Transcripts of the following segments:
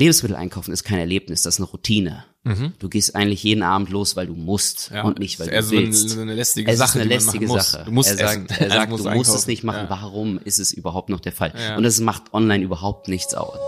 Lebensmittel einkaufen ist kein Erlebnis, das ist eine Routine. Du gehst eigentlich jeden Abend los, weil du musst Mhm. Ja, und nicht, weil du so eine- willst. so eine lästige es Sache, ist eine lästige. Sache. Du musst er sagt, essen. er Also sagt musst du musst es einkaufen. nicht machen. Ja. Warum ist es überhaupt noch der Fall? Ja. Und es macht online überhaupt nichts aus.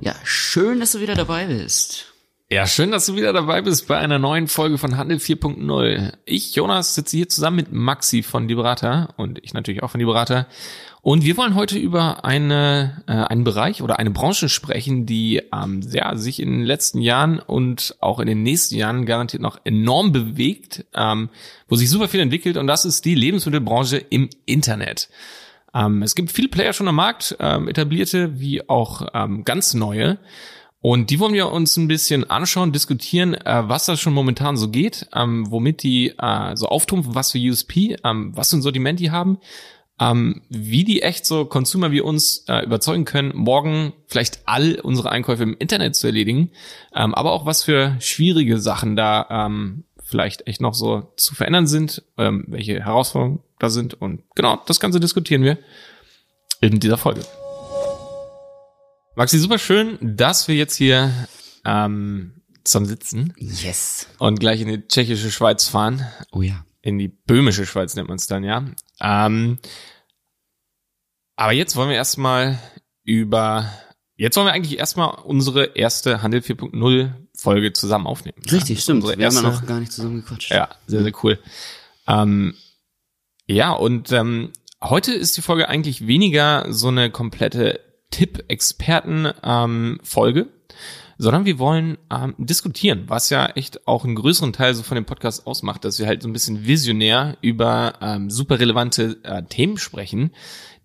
Ja, schön, dass du wieder dabei bist. Ja, schön, dass du wieder dabei bist bei einer neuen Folge von Handel 4.0. Ich, Jonas, sitze hier zusammen mit Maxi von Liberata und ich natürlich auch von Liberata. Und wir wollen heute über eine, äh, einen Bereich oder eine Branche sprechen, die ähm, ja, sich in den letzten Jahren und auch in den nächsten Jahren garantiert noch enorm bewegt, ähm, wo sich super viel entwickelt und das ist die Lebensmittelbranche im Internet. Ähm, es gibt viele Player schon am Markt, ähm, etablierte wie auch ähm, ganz neue. Und die wollen wir uns ein bisschen anschauen, diskutieren, äh, was da schon momentan so geht, ähm, womit die äh, so auftrumpfen, was für USP, ähm, was für ein Sortiment die haben, ähm, wie die echt so Consumer wie uns äh, überzeugen können, morgen vielleicht all unsere Einkäufe im Internet zu erledigen, ähm, aber auch was für schwierige Sachen da ähm, vielleicht echt noch so zu verändern sind, ähm, welche Herausforderungen da sind und genau, das Ganze diskutieren wir in dieser Folge. Maxi, super schön, dass wir jetzt hier ähm, zum Sitzen Yes. und gleich in die tschechische Schweiz fahren. Oh ja. In die böhmische Schweiz nennt man es dann, ja. Ähm, aber jetzt wollen wir erstmal über, jetzt wollen wir eigentlich erstmal unsere erste Handel 4.0 Folge zusammen aufnehmen. Richtig, Ja, stimmt. Wir haben ja erste- noch gar nicht zusammen gequatscht. ja, sehr, sehr cool. Ähm, ja, und ähm, heute ist die Folge eigentlich weniger so eine komplette Tipp-Experten-Folge, sondern wir wollen ähm, diskutieren, was ja echt auch einen größeren Teil so von dem Podcast ausmacht, dass wir halt so ein bisschen visionär über ähm, super relevante äh, Themen sprechen,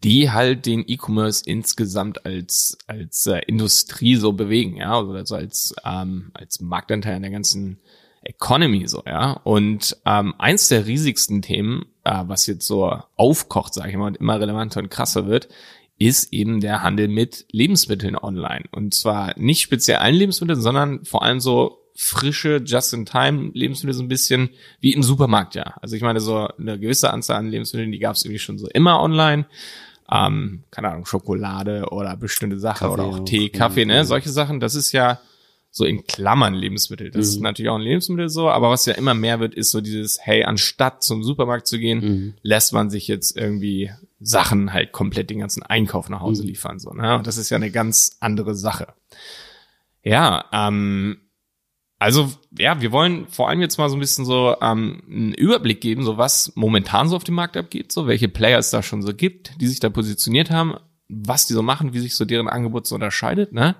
die halt den E-Commerce insgesamt als als äh, Industrie so bewegen, ja, also also als ähm, als Marktanteil an der ganzen Economy so, ja. Und ähm, eins der riesigsten Themen, äh, was jetzt so aufkocht, sage ich mal, und immer relevanter und krasser wird, ist eben der Handel mit Lebensmitteln online. Und zwar nicht speziell allen Lebensmitteln, sondern vor allem so frische, just-in-time-Lebensmittel so ein bisschen wie im Supermarkt, ja. Also ich meine, so eine gewisse Anzahl an Lebensmitteln, die gab es irgendwie schon so immer online. Ähm, keine Ahnung, Schokolade oder bestimmte Sachen oder auch Tee, Kaffee, ne? Solche Sachen, das ist ja so in Klammern Lebensmittel. Das ist natürlich auch ein Lebensmittel so, aber was ja immer mehr wird, ist so dieses, hey, anstatt zum Supermarkt zu gehen, lässt man sich jetzt irgendwie Sachen halt komplett den ganzen Einkauf nach Hause liefern, so, ne? Das ist ja eine ganz andere Sache. Ja, ähm, also ja, wir wollen vor allem jetzt mal so ein bisschen so ähm, einen Überblick geben, so was momentan so auf dem Markt abgeht, so welche Player es da schon so gibt, die sich da positioniert haben, was die so machen, wie sich so deren Angebot so unterscheidet. Ne?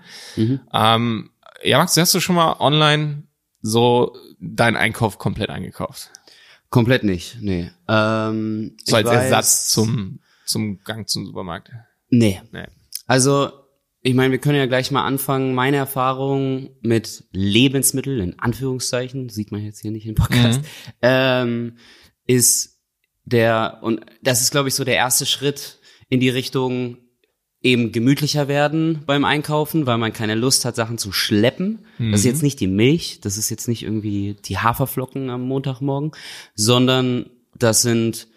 Ähm, ja, Max, hast du schon mal online so deinen Einkauf komplett eingekauft? Komplett nicht, nee. Ähm, So als weiß- Ersatz zum zum Gang zum Supermarkt. Nee. Nee. Also, ich meine, wir können ja gleich mal anfangen. Meine Erfahrung mit Lebensmitteln, in Anführungszeichen, sieht man jetzt hier nicht im Podcast, ähm, ist der, und das ist, glaube ich, so der erste Schritt in die Richtung eben gemütlicher werden beim Einkaufen, weil man keine Lust hat, Sachen zu schleppen. Das ist jetzt nicht die Milch, das ist jetzt nicht irgendwie die Haferflocken am Montagmorgen, sondern das sind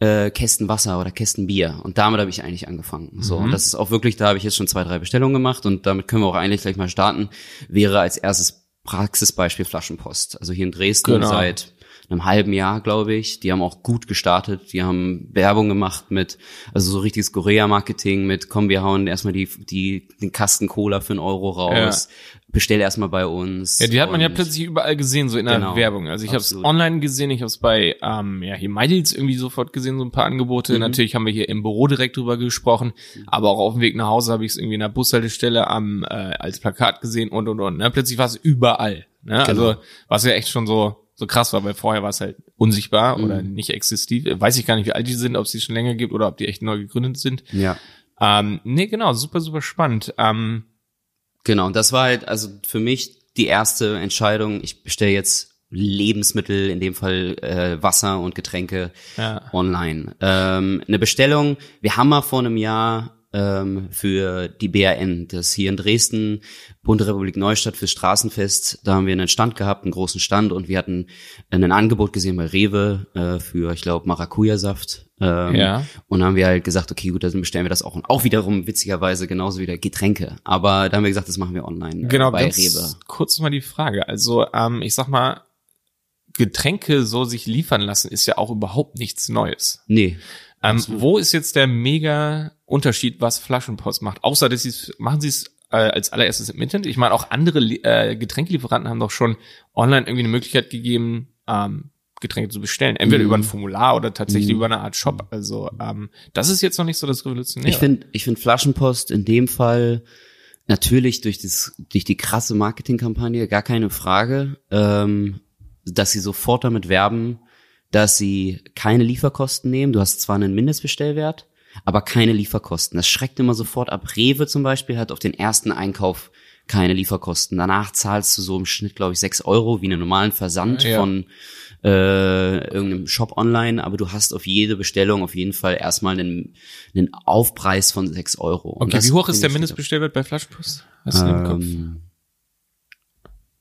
äh, Kästen Wasser oder Kästen Bier. Und damit habe ich eigentlich angefangen. So, und das ist auch wirklich, da habe ich jetzt schon zwei, drei Bestellungen gemacht und damit können wir auch eigentlich gleich mal starten. Wäre als erstes Praxisbeispiel Flaschenpost. Also hier in Dresden Genau. seit einem halben Jahr, glaube ich. Die haben auch gut gestartet. Die haben Werbung gemacht mit, also so richtiges Korea-Marketing mit, komm, wir hauen erstmal die, die, den Kasten Cola für einen Euro raus. Bestell erstmal bei uns. Ja, die hat man ja plötzlich überall gesehen, so in der Genau. Werbung. Also ich habe es online gesehen, ich habe es bei ähm, ja, hier MyDeals irgendwie sofort gesehen, so ein paar Angebote. Mhm. Natürlich haben wir hier im Büro direkt drüber gesprochen, aber auch auf dem Weg nach Hause habe ich es irgendwie in der Bushaltestelle am äh, als Plakat gesehen und und und. Ne? Plötzlich war es überall. Ne? Genau. Also was ja echt schon so so krass war, weil vorher war es halt unsichtbar oder Mhm. nicht existiv. Weiß ich gar nicht, wie alt die sind, ob es die schon länger gibt oder ob die echt neu gegründet sind. Ja. Ähm, nee, genau, super, super spannend. Ähm, Genau, und das war halt also für mich die erste Entscheidung. Ich bestelle jetzt Lebensmittel, in dem Fall äh, Wasser und Getränke Ja. online. Ähm, eine Bestellung, wir haben mal vor einem Jahr ähm, für die BRN. Das hier in Dresden, Bundesrepublik Neustadt fürs Straßenfest. Da haben wir einen Stand gehabt, einen großen Stand und wir hatten ein Angebot gesehen bei Rewe äh, für, ich glaube, Maracuja-Saft. Ähm, Ja. Und haben wir halt gesagt, okay, gut, dann bestellen wir das auch. Und auch wiederum witzigerweise genauso wieder Getränke. Aber da haben wir gesagt, das machen wir online äh, Genau, bei ganz Rewe. kurz mal die Frage. Also, ähm, ich sag mal, Getränke so sich liefern lassen ist ja auch überhaupt nichts Neues. Nee. Ähm, wo ist jetzt der mega Unterschied, was Flaschenpost macht? Außer, dass sie es, machen sie es äh, als allererstes im Internet? Ich meine, auch andere äh, Getränkelieferanten haben doch schon online irgendwie eine Möglichkeit gegeben, ähm, Getränke zu bestellen. Entweder Mhm. über ein Formular oder tatsächlich Mhm. über eine Art Shop. Also, ähm, das ist jetzt noch nicht so das Revolutionäre. Ich finde, ich finde Flaschenpost in dem Fall natürlich durch das, durch die krasse Marketingkampagne gar keine Frage, ähm, dass sie sofort damit werben, dass sie keine Lieferkosten nehmen. Du hast zwar einen Mindestbestellwert, aber keine Lieferkosten. Das schreckt immer sofort ab. Rewe zum Beispiel hat auf den ersten Einkauf keine Lieferkosten. Danach zahlst du so im Schnitt, glaube ich, sechs Euro wie einen normalen Versand Ja. von äh, irgendeinem Shop online, aber du hast auf jede Bestellung auf jeden Fall erstmal einen, einen Aufpreis von sechs Euro. Und okay, wie hoch ist der Mindestbestellwert bei Flaschenpost? Hast du den im Kopf?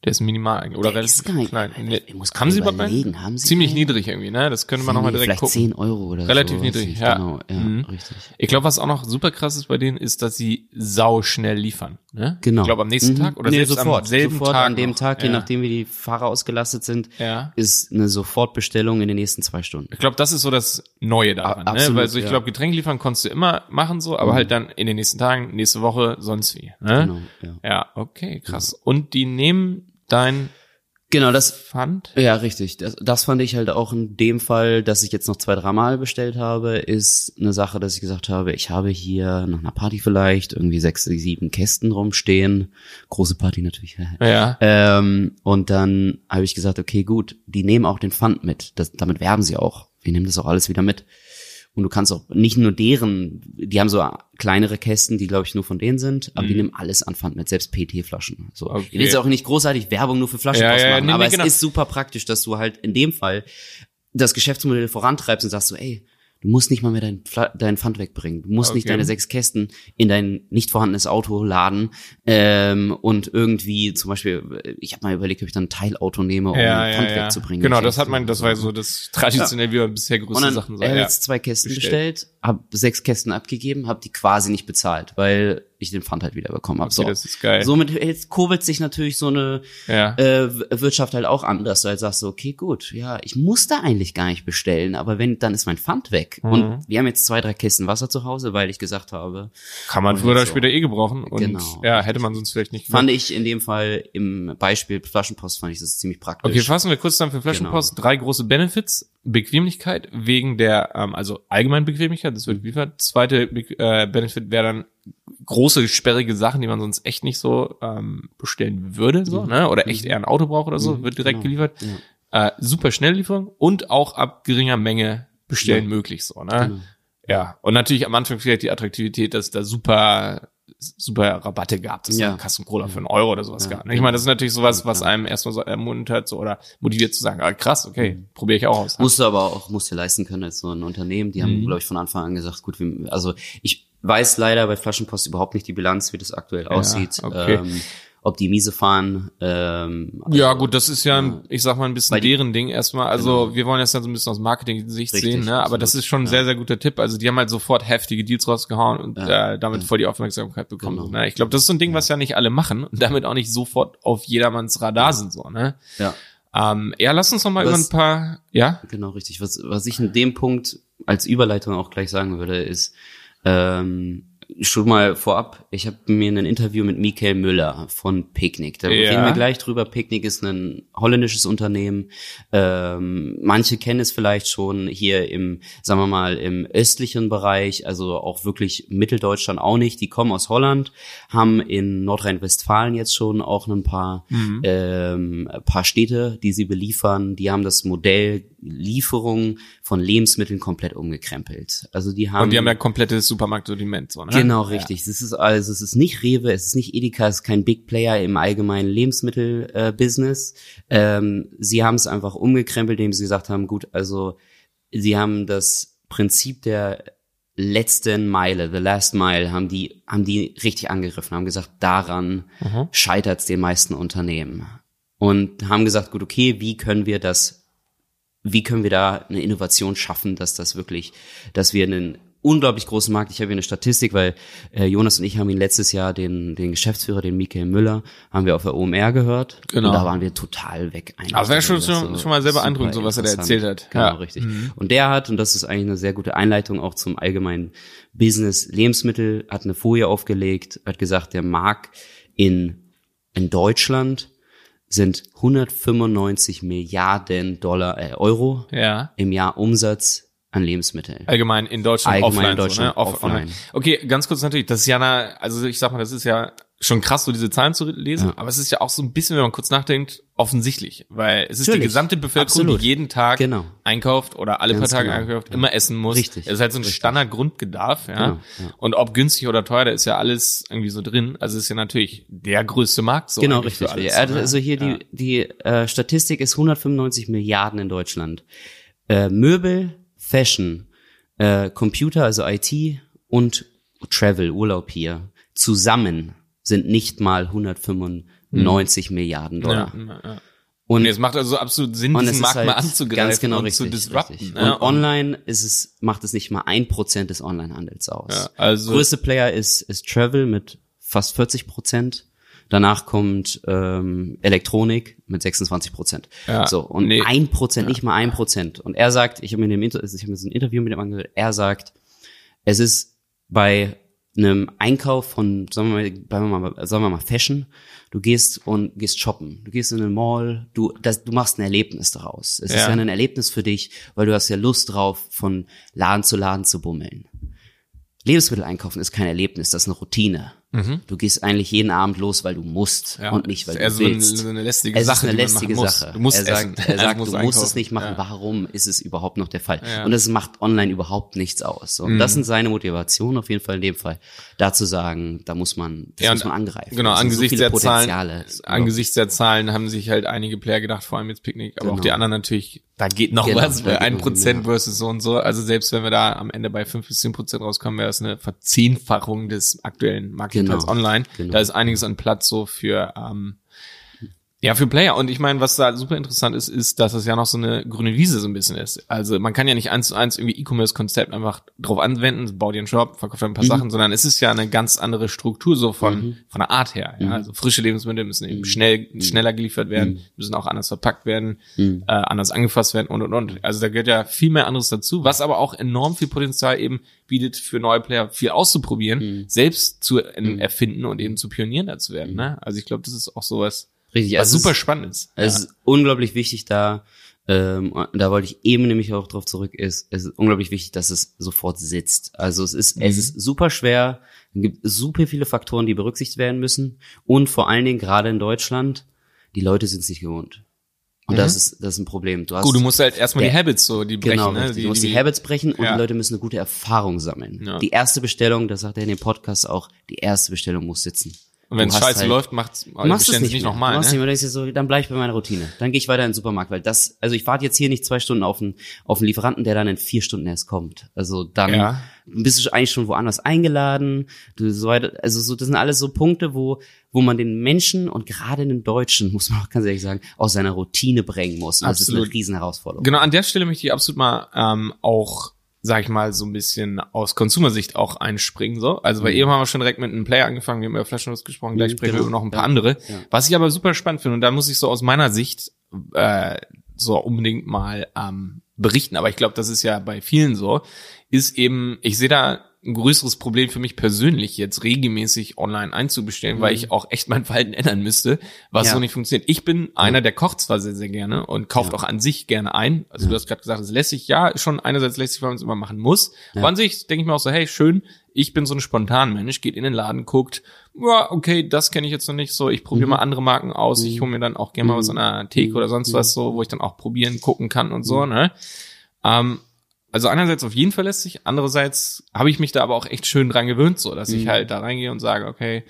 Der ist minimal eigentlich, oder der relativ ist gar nicht- klein. Nee. Ich muss haben sie überlegen, haben sie Ziemlich einen? niedrig irgendwie, ne? Das könnte man nochmal direkt Vielleicht gucken. 10 Euro oder Relativ so. weiß niedrig, ich. ja. Genau, ja, Mhm. richtig. Ich glaube, was auch noch super krass ist bei denen, ist, dass sie sau schnell liefern. Ne? Genau. Ich glaube, am nächsten Mhm. Tag oder nee, selbst sofort, am selben sofort Tag. an dem noch. Tag, je ja. nachdem wie die Fahrer ausgelastet sind, Ja. ist eine Sofortbestellung in den nächsten zwei Stunden. Ich glaube, das ist so das Neue daran, A- ne? absolut, Weil so, ich ja. glaube, Getränke liefern konntest du immer machen so, aber Mhm. halt dann in den nächsten Tagen, nächste Woche, sonst wie. Ne? Genau, ja. Ja, okay, krass. Und die nehmen dein Genau, das, Pfand? Ja, richtig. Das, das fand ich halt auch in dem Fall, dass ich jetzt noch zwei, dreimal bestellt habe, ist eine Sache, dass ich gesagt habe, ich habe hier nach einer Party vielleicht irgendwie sechs, sieben Kästen rumstehen. Große Party natürlich. Ja. ähm, und dann habe ich gesagt, okay, gut, die nehmen auch den Pfand mit. Das, damit werben sie auch. Wir nehmen das auch alles wieder mit. Und du kannst auch nicht nur deren, die haben so kleinere Kästen, die glaube ich nur von denen sind, aber die Mhm. nehmen alles an Pfand mit, selbst PT-Flaschen. So. Okay. Ich will jetzt auch nicht großartig Werbung nur für Flaschenpost Ja, ja, machen, nee, aber nee, es genau. ist super praktisch, dass du halt in dem Fall das Geschäftsmodell vorantreibst und sagst so, ey, du musst nicht mal mehr dein, Pfla- dein Pfand wegbringen. Du musst nicht Okay. deine sechs Kästen in dein nicht vorhandenes Auto laden ähm, und irgendwie zum Beispiel, ich habe mal überlegt, ob ich dann ein Teilauto nehme, um ja, Pfand ja. wegzubringen. Genau, das hat man, das war so das traditionell, wie man bisher dann Sachen so. er hat jetzt zwei Kästen Bestellt. bestellt, habe sechs Kästen abgegeben, habe die quasi nicht bezahlt, weil ich den Pfand halt wieder bekommen habe. Okay, So. das ist geil. Somit jetzt kurbelt sich natürlich so eine Ja. äh, Wirtschaft halt auch an, dass du halt sagst, so, okay, gut, ja, ich muss da eigentlich gar nicht bestellen, aber wenn, dann ist mein Pfand weg. Mhm. Und wir haben jetzt zwei, drei Kisten Wasser zu Hause, weil ich gesagt habe, Kann man früher oder so. später eh gebrauchen. Und Genau. ja, hätte man sonst vielleicht nicht fand ich in dem Fall im Beispiel Flaschenpost fand ich das ziemlich praktisch. Okay, fassen wir kurz dann für Flaschenpost drei große Benefits. Bequemlichkeit wegen der, ähm, also allgemein Bequemlichkeit, das wird geliefert. Zweite Be äh, Benefit wäre dann große, sperrige Sachen, die man sonst echt nicht so ähm, bestellen würde, so, Mhm. ne? Oder echt Mhm. eher ein Auto braucht oder so, Mhm, wird direkt genau. geliefert. Ja. Äh, super Schnelllieferung und auch ab geringer Menge bestellen Ja. möglich, so, ne? Genau. Ja. Und natürlich am Anfang vielleicht die Attraktivität, dass da super super Rabatte gab, dass Ja. ein Kasten Cola für einen Euro oder sowas Ja. gab. Ich meine, das ist natürlich sowas, was einem erstmal so ermuntert so, oder motiviert zu sagen, ah, krass, okay, Mhm. probiere ich auch aus. Musst du aber auch, musst dir leisten können als so ein Unternehmen. Die haben, Mhm. glaube ich, von Anfang an gesagt, gut, also ich weiß leider bei Flaschenpost überhaupt nicht die Bilanz, wie das aktuell aussieht. okay. Ähm, ob die miese fahren. Ähm, Ja, gut, das ist ja, ein, Ja. ich sag mal, ein bisschen die- deren Ding erstmal. Also, Genau. wir wollen das dann so ein bisschen aus Marketing-Sicht sehen, ne? Aber absolut, das ist schon ein ja. sehr, sehr guter Tipp. Also, die haben halt sofort heftige Deals rausgehauen und Ja, äh, damit ja. voll die Aufmerksamkeit bekommen. Genau. Ne? Ich glaube, das ist so ein Ding, was ja nicht alle machen und damit auch nicht sofort auf jedermanns Radar sind, so, ne? Ja, Ähm, ja, lass uns noch mal über Was- ein paar, ja? genau, richtig. Was, was ich in dem Punkt als Überleitung auch gleich sagen würde, ist, ähm, schon mal vorab, ich habe mir ein Interview mit Michael Müller von Picnic. Da Ja. reden wir gleich drüber. Picnic ist ein holländisches Unternehmen. Ähm, manche kennen es vielleicht schon hier im, sagen wir mal, im östlichen Bereich, also auch wirklich Mitteldeutschland auch nicht. Die kommen aus Holland, haben in Nordrhein-Westfalen jetzt schon auch ein paar, Mhm. ähm, paar Städte, die sie beliefern. Die haben das Modell Lieferung von Lebensmitteln komplett umgekrempelt. Also die haben Und die haben ja komplettes Supermarktsortiment, so, ne? Genau, richtig. Es ist also es ist nicht Rewe, es ist nicht Edeka, es ist kein Big Player im allgemeinen Lebensmittel-Business. ähm, sie haben es einfach umgekrempelt, indem sie gesagt haben, gut, also sie haben das Prinzip der letzten Meile, the last mile, haben die, haben die richtig angegriffen, haben gesagt, daran Mhm. scheitert es den meisten Unternehmen. Und haben gesagt, gut, okay, wie können wir das, wie können wir da eine Innovation schaffen, dass das wirklich, dass wir einen unglaublich großen Markt, ich habe hier eine Statistik, weil äh, Jonas und ich haben ihn letztes Jahr, den, den Geschäftsführer, den Michael Müller, haben wir auf der OMR gehört. Genau. Und da waren wir total weg. eigentlich. Aber es wäre schon- Das schon- schon mal sehr beeindruckend, so was er da erzählt hat. Genau, Ja. richtig. Und der hat, und das ist eigentlich eine sehr gute Einleitung auch zum allgemeinen Business Lebensmittel, hat eine Folie aufgelegt, hat gesagt, der Markt in, in Deutschland sind 195 Milliarden Dollar, äh, Euro Ja. im Jahr Umsatz an Lebensmitteln. Allgemein in Deutschland Allgemein offline. in Deutschland so, ne? Off- offline. online. Okay, ganz kurz natürlich, das ist ja eine, also ich sag mal, das ist ja schon krass, so diese Zahlen zu lesen, Ja. aber es ist ja auch so ein bisschen, wenn man kurz nachdenkt, offensichtlich, weil es ist die Natürlich. gesamte Bevölkerung, Absolut. die jeden Tag Genau. einkauft oder alle Ganz paar Tage genau. einkauft, immer essen muss. Richtig. Es ist halt so ein. Standardgrundbedarf, ja. Genau, ja. Und ob günstig oder teuer, da ist ja alles irgendwie so drin. Also es ist ja natürlich der größte Markt so genau, richtig. alles, also, also hier Ja. die, die äh, Statistik ist 195 Milliarden in Deutschland. Äh, Möbel, Fashion, äh, Computer, also IT und Travel, Urlaub hier zusammen sind nicht mal 195 Milliarden Dollar. Ja, ja, ja. Und Und es macht also absolut Sinn, diesen Markt halt mal anzugreifen ganz genau und richtig, zu disrupten. Und online ist es, macht es nicht mal ein Prozent des Onlinehandels aus. Also- Größte Player ist, ist Travel mit fast 40 Prozent. Danach kommt ähm, Elektronik mit 26 Prozent. Ja, so und nee. ein Prozent, nicht mal ein Prozent. Und er sagt, ich habe mir Inter ich habe mir so ein Interview mit ihm angehört. Er sagt, es ist bei einem Einkauf von, sagen wir mal, bleiben wir mal, sagen wir mal Fashion, du gehst und gehst shoppen, du gehst in den Mall, du, das, du machst ein Erlebnis daraus. Es ist Ja. ja ein Erlebnis für dich, weil du hast ja Lust drauf, von Laden zu Laden zu bummeln. Lebensmittel einkaufen ist kein Erlebnis, das ist eine Routine. Du gehst eigentlich jeden Abend los, weil du musst Mhm. Ja, und nicht, weil du so eine- willst. so eine lästige es Sache, ist eine die man lästige machen muss. Sache. Du musst er sagt, er sagt Du musst du musst es einkaufen. nicht machen. Ja. Warum ist es überhaupt noch der Fall? Ja. Und das macht online überhaupt nichts aus. Und Mhm. das sind seine Motivationen auf jeden Fall in dem Fall, da zu sagen, da muss man, das muss man angreifen. Genau, so angesichts viele der Potenziale. Zahlen, angesichts der Zahlen haben sich halt einige Player gedacht, vor allem jetzt Picknick, aber auch Genau. die anderen natürlich, da geht noch Genau, was bei ein Prozent versus so und so. Also selbst wenn wir da am Ende bei fünf bis zehn Prozent rauskommen, wäre es eine Verzehnfachung des aktuellen Marktplatz Genau, online. genau. Da ist einiges an Platz so für, ähm, ja, für Player. Und ich meine, was da super interessant ist, ist, dass es ja noch so eine grüne Wiese so ein bisschen ist. Also man kann ja nicht eins zu eins irgendwie E-Commerce-Konzept einfach drauf anwenden, bau dir einen Shop, verkauf ein paar Mhm. Sachen, sondern es ist ja eine ganz andere Struktur so von, von der Art her. Mhm. Ja? Also frische Lebensmittel müssen eben schnell, schneller geliefert werden, Mhm. müssen auch anders verpackt werden, äh, anders angefasst werden und und und. Also da gehört ja viel mehr anderes dazu, was aber auch enorm viel Potenzial eben bietet für neue Player, viel auszuprobieren, Mhm. selbst zu erfinden und eben zu Pionieren da zu werden. Ne? Also ich glaube, das ist auch sowas, Richtig, was also super es- spannend ist. Es ist unglaublich wichtig da, ähm, da wollte ich eben nämlich auch drauf zurück, ist, es ist unglaublich wichtig, dass es sofort sitzt. Also es ist, es ist super schwer, es gibt super viele Faktoren, die berücksichtigt werden müssen und vor allen Dingen gerade in Deutschland, die Leute sind es nicht gewohnt. Und das ist, das ist ein Problem. Du hast, Gut, du musst halt erstmal die Habits so, die brechen, Genau, ne? richtig. du musst die, Habits brechen und Ja. die Leute müssen eine gute Erfahrung sammeln. Ja. Die erste Bestellung, das sagt er in dem Podcast auch, die erste Bestellung muss sitzen. Und wenn es scheiße halt- läuft, macht's, Du machst es nicht, nicht nochmal, machst ne? nicht mehr, dir so, dann bleib ich bei meiner Routine. Dann gehe ich weiter in den Supermarkt, weil das, also ich warte jetzt hier nicht zwei Stunden auf einen, auf einen Lieferanten, der dann in vier Stunden erst kommt. Also dann Ja. bist du eigentlich schon woanders eingeladen. Du so weiter, also so, das sind alles so Punkte, wo, wo man den Menschen und gerade den Deutschen, muss man auch ganz ehrlich sagen, aus seiner Routine bringen muss. Und das ist eine Riesenherausforderung. Genau, an der Stelle möchte ich absolut mal ähm, auch, sag ich mal, so ein bisschen aus Konsumersicht auch einspringen. so. Also weil eben haben wir schon direkt mit einem Player angefangen, wir haben über Flaschenlos gesprochen, gleich Mhm, sprechen wir genau. über noch ein paar Ja. andere. Ja. Was ich aber super spannend finde, und da muss ich so aus meiner Sicht äh, so unbedingt mal ähm, berichten, aber ich glaube, das ist ja bei vielen so, ist eben, ich sehe da ein größeres Problem für mich persönlich jetzt regelmäßig online einzubestellen, weil ich auch echt mein Verhalten ändern müsste, was Mhm. Ja. so nicht funktioniert. Ich bin einer, der kocht zwar sehr, sehr gerne und kauft auch an sich gerne ein. Also du hast gerade gesagt, es ist lässig. Ja, schon einerseits lässig, weil man es immer machen muss. Aber an sich denke ich mir auch so, hey, schön, ich bin so ein spontan Mensch, geht in den Laden, guckt, ja, okay, das kenne ich jetzt noch nicht so, ich probiere mal andere Marken aus, ich hole mir dann auch gerne mal was an der Theke oder sonst was so, wo ich dann auch probieren, gucken kann und so, ne? Ähm, also einerseits auf jeden Fall lästig, andererseits habe ich mich da aber auch echt schön dran gewöhnt, so dass ich halt da reingehe und sage, okay,